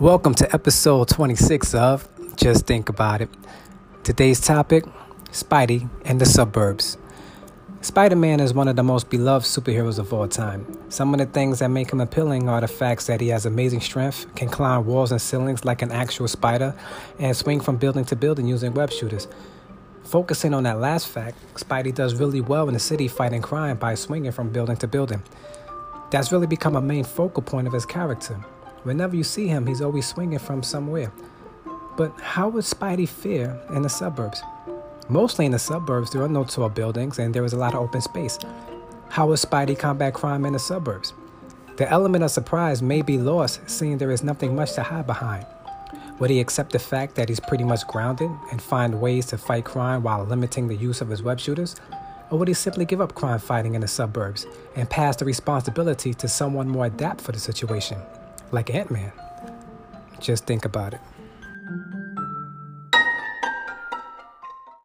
Welcome to episode 26 of Just Think About It. Today's topic Spidey and the suburbs. Spider Man is one of the most beloved superheroes of all time. Some of the things that make him appealing are the facts that he has amazing strength, can climb walls and ceilings like an actual spider, and swing from building to building using web shooters. Focusing on that last fact, Spidey does really well in the city fighting crime by swinging from building to building. That's really become a main focal point of his character. Whenever you see him, he's always swinging from somewhere. But how would Spidey fare in the suburbs? Mostly in the suburbs, there are no tall buildings and there is a lot of open space. How would Spidey combat crime in the suburbs? The element of surprise may be lost, seeing there is nothing much to hide behind. Would he accept the fact that he's pretty much grounded and find ways to fight crime while limiting the use of his web shooters? Or would he simply give up crime fighting in the suburbs and pass the responsibility to someone more adept for the situation? Like Ant Man. Just think about it.